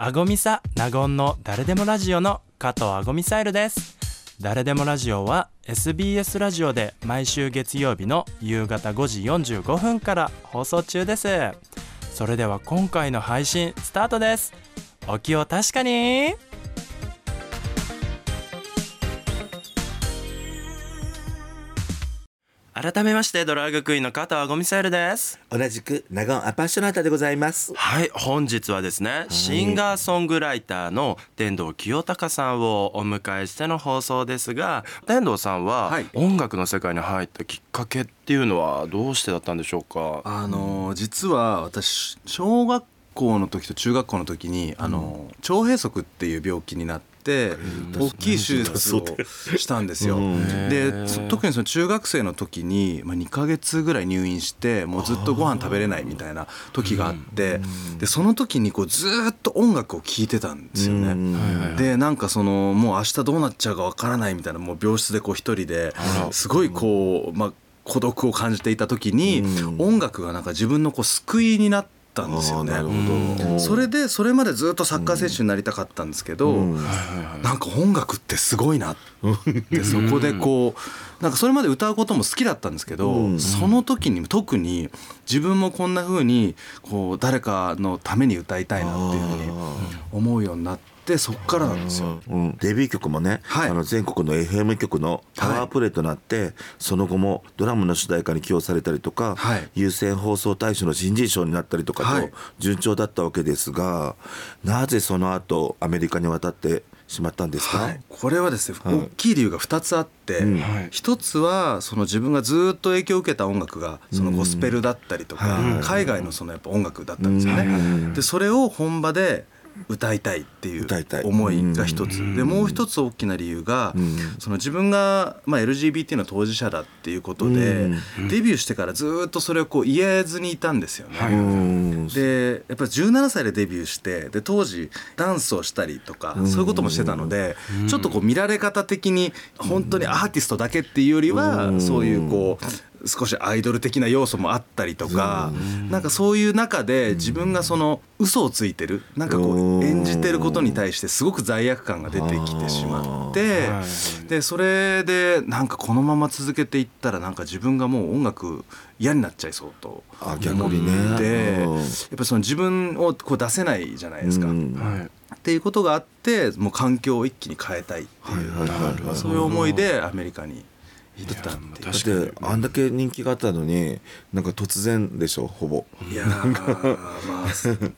アゴミサナゴンの誰でもラジオの加藤アゴミサイルです。誰でもラジオは SBS ラジオで毎週月曜日の夕方5時45分から放送中です。それでは今回の配信スタートです。お気を確かに。改めましてドラッグクイーンの加藤ゴミサイルです。同じく長尾アパッショナータでございます。はい本日はですね、シンガーソングライターの天童清隆さんをお迎えしての放送ですが天童さんははい。音楽の世界に入ったきっかけっていうのはどうしてだったんでしょうか？あの実は私小学校の時と中学校の時にあの腸閉塞っていう病気になって大きい手術をしたんですよ。でそ特にその中学生の時に、まあ、2ヶ月ぐらい入院してもうずっとご飯食べれないみたいな時があってでその時にこうずーっと音楽を聴いてたんですよね。でなんかそのもう明日どうなっちゃうかわからないみたいなもう病室でこう一人ですごいこうまあ孤独を感じていた時に音楽がなんか自分のこう救いになったんですよね。それでそれまでずっとサッカー選手になりたかったんですけど、なんか音楽ってすごいなってそこでこうなんかそれまで歌うことも好きだったんですけど、その時に特に自分もこんな風にこう誰かのために歌いたいなっていうふうに思うようになってそっからなんですよ。うん、デビュー曲もね、はい。あの全国の FM 局のパワープレイとなって、その後もドラムの主題歌に起用されたりとか、はい。優先放送大賞の新人賞になったりとかとはい。順調だったわけですが、なぜその後アメリカに渡ってしまったんですか、はい、これはですね、大きい理由が2つあって、はい。一つはその自分がずっと影響を受けた音楽がそのゴスペルだったりとか、海外のそのやっぱ音楽だったんですよね。でそれを本場で歌いたいっていう思いが一つ。でもう一つ大きな理由がその自分がまあ LGBT の当事者だっていうことでデビューしてからずっとそれをこう言えずにいたんですよね。うん。でやっぱり17歳でデビューしてで当時ダンスをしたりとかそういうこともしてたのでちょっとこう見られ方的に本当にアーティストだけっていうよりはそういうこう少しアイドル的な要素もあったりとかなんかそういう中で自分がその嘘をついてるなんかこう演じてることに対してすごく罪悪感が出てきてしまってでそれでなんかこのまま続けていったらなんか自分がもう音楽嫌になっちゃいそうとあ逆にね。やっぱりその自分をこう出せないじゃないですか。うん。はい。っていうことがあってもう環境を一気に変えたいっていう、はいはいはい。そういう思いでアメリカに行ったっていう。だっ確かにてあんだけ人気があったのになんか突然でしょほぼ。いやーまあ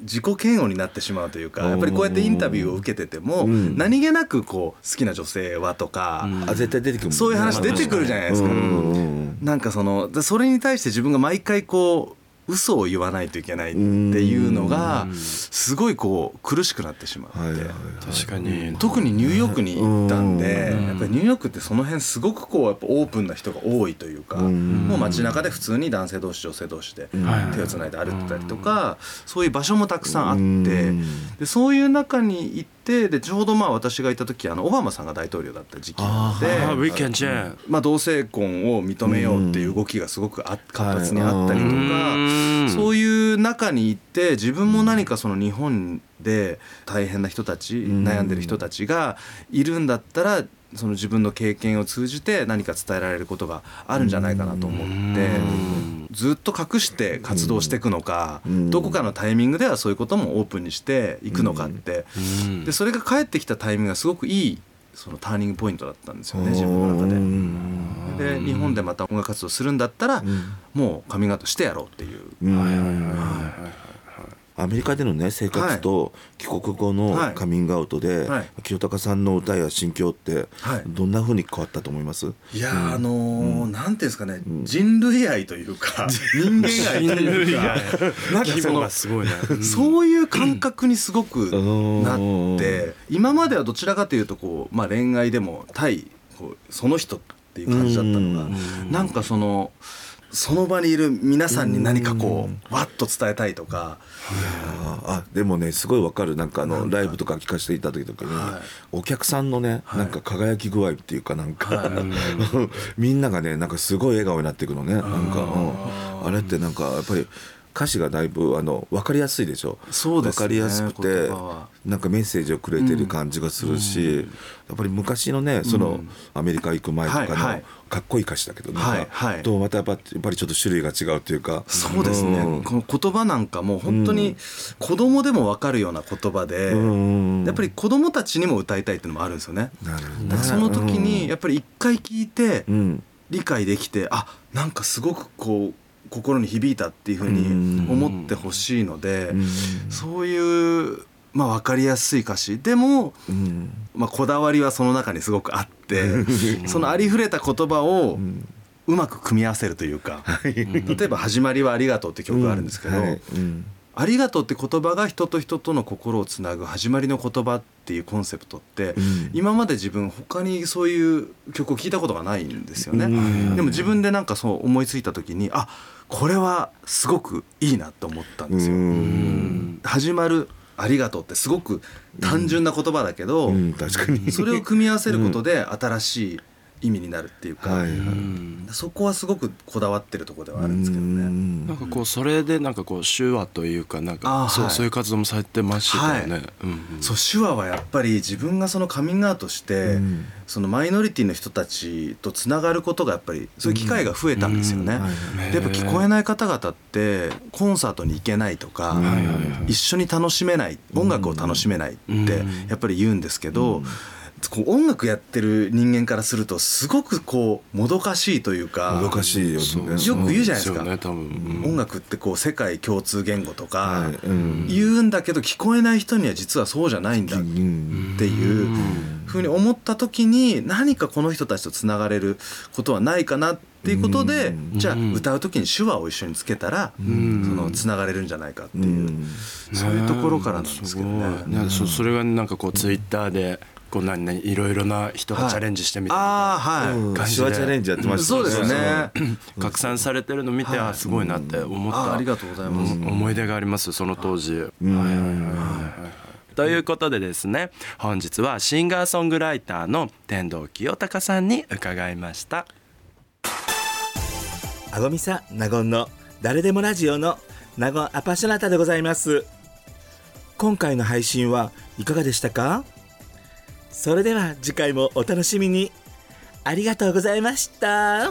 自己嫌悪になってしまうというかやっぱりこうやってインタビューを受けてても何気なくこう好きな女性はとかあ絶対出てくるね。そういう話出てくるじゃないですか。うんうんうん。なんかそのでそれに対して自分が毎回こう嘘を言わないといけないっていうのがすごいこう苦しくなってしまって。はいはい確かに。特にニューヨークに行ったんで、やっぱりニューヨークってその辺すごくこうやっぱオープンな人が多いというか、もう街中で普通に男性同士女性同士で手をつないで歩いてたりとか、そういう場所もたくさんあって、でそういう中に行ってでちょうどまあ私がいた時あのオバマさんが大統領だった時期なので。あ jam まあ、同性婚を認めようっていう動きがすごくあ活発にあったりとか、うんそういう中に行って自分も何かその日本で大変な人たち、悩んでる人たちがいるんだったらその自分の経験を通じて何か伝えられることがあるんじゃないかなと思ってずっと隠して活動していくのかどこかのタイミングではそういうこともオープンにしていくのかって。でそれが返ってきたタイミングがすごくいいそのターニングポイントだったんですよね自分の中で。で日本でまた音楽活動するんだったらもうカミングアウトしてやろうっていう。アメリカでのね生活と帰国後のはい。カミングアウトで、はい。清隆さんの歌や心境ってはい。どんな風に変わったと思います、いやーあのーなんていうんですかね、人類愛というか 人間愛というか。なんかそのがすごいねそういう感覚にすごくんなって今まではどちらかというとこう、まあ、恋愛でも対こうその人っていう感じだったのがなんかそのその場にいる皆さんに何かこうわっと伝えたいとか。ああでもねすごいわかる。なんかあのライブとか聞かせていただいた時に、はい。お客さんのね、なんか輝き具合っていうかなんか、みんながねなんかすごい笑顔になっていくのね。なんか、うん。あれってなんかやっぱり歌詞がだいぶあの分かりやすいでしょ？そうですね分かりやすくてなんかメッセージをくれてる感じがするし、やっぱり昔のねその、アメリカ行く前とかの、はいはい。かっこいい歌詞だけどなんか、はいはい。とまたやっぱやっぱりちょっと種類が違うというか。そうですね、ん。この言葉なんかも本当に子供でも分かるような言葉で、うん。やっぱり子供たちにも歌いたいっていうのもあるんですよね。なるほどその時にやっぱり一回聞いてうん。理解できてあなんかすごくこう心に響いたっていうふうに思ってほしいのでうん。そういうまあ分かりやすい歌詞。でも、うん。まあ、こだわりはその中にすごくあってそのありふれた言葉をうまく組み合わせるというか例えば「始まりはありがとう」って曲があるんですけど、はい。うんありがとうって言葉が人と人との心をつなぐ始まりの言葉っていうコンセプトって、うん。今まで自分他にそういう曲を聞いたことがないんですよね。うん。でも自分でなんかそう思いついた時にあこれはすごくいいなと思ったんですよ。うん。始まるありがとうってすごく単純な言葉だけど、それを組み合わせることで新しい意味になるっていうか、はいはい。そこはすごここだわってるところではあるんですけどね。なんかこうそれでなんかこう手話というかなんあかーはい。そうそういう活動もされてましたよね。はい。うんうん。そう手話はやっぱり自分がそのカミングアウトして、うん。そのマイノリティの人たちとつながることがやっぱりそういう機会が増えたんですよね。うん。はいでやっぱ聞こえない方々ってコンサートに行けないとか、はいはいはい。一緒に楽しめない音楽を楽しめないってやっぱり言うんですけど、こう音楽やってる人間からするとすごくこうもどかしいというかもどかしいよね。よく言うじゃないですか。ね多分。音楽ってこう世界共通言語とか言うんだけど聞こえない人には実はそうじゃないんだっうんていうふうに思った時に何かこの人たちとつながれることはないかなっていうことでうん。じゃあ歌う時に手話を一緒につけたらそのつながれるんじゃないかってういうん。そういうところからなんですけどね。そそれがなんかこうツイッターでこう何々いろいろな人がチャレンジしてみて、ああはい、うん。感じで。手話チャレンジやってましたそうですね。拡散されてるの見て、あすごいなって思った、あありがとうございます。思い出がありますその当時。はいはいはいはい。ということでですね本日はシンガーソングライターの天童清隆さんに伺いました。あごみさ納言の誰でもラジオの納言アパショナタでございます。今回の配信はいかがでしたか？それでは次回もお楽しみに。ありがとうございました。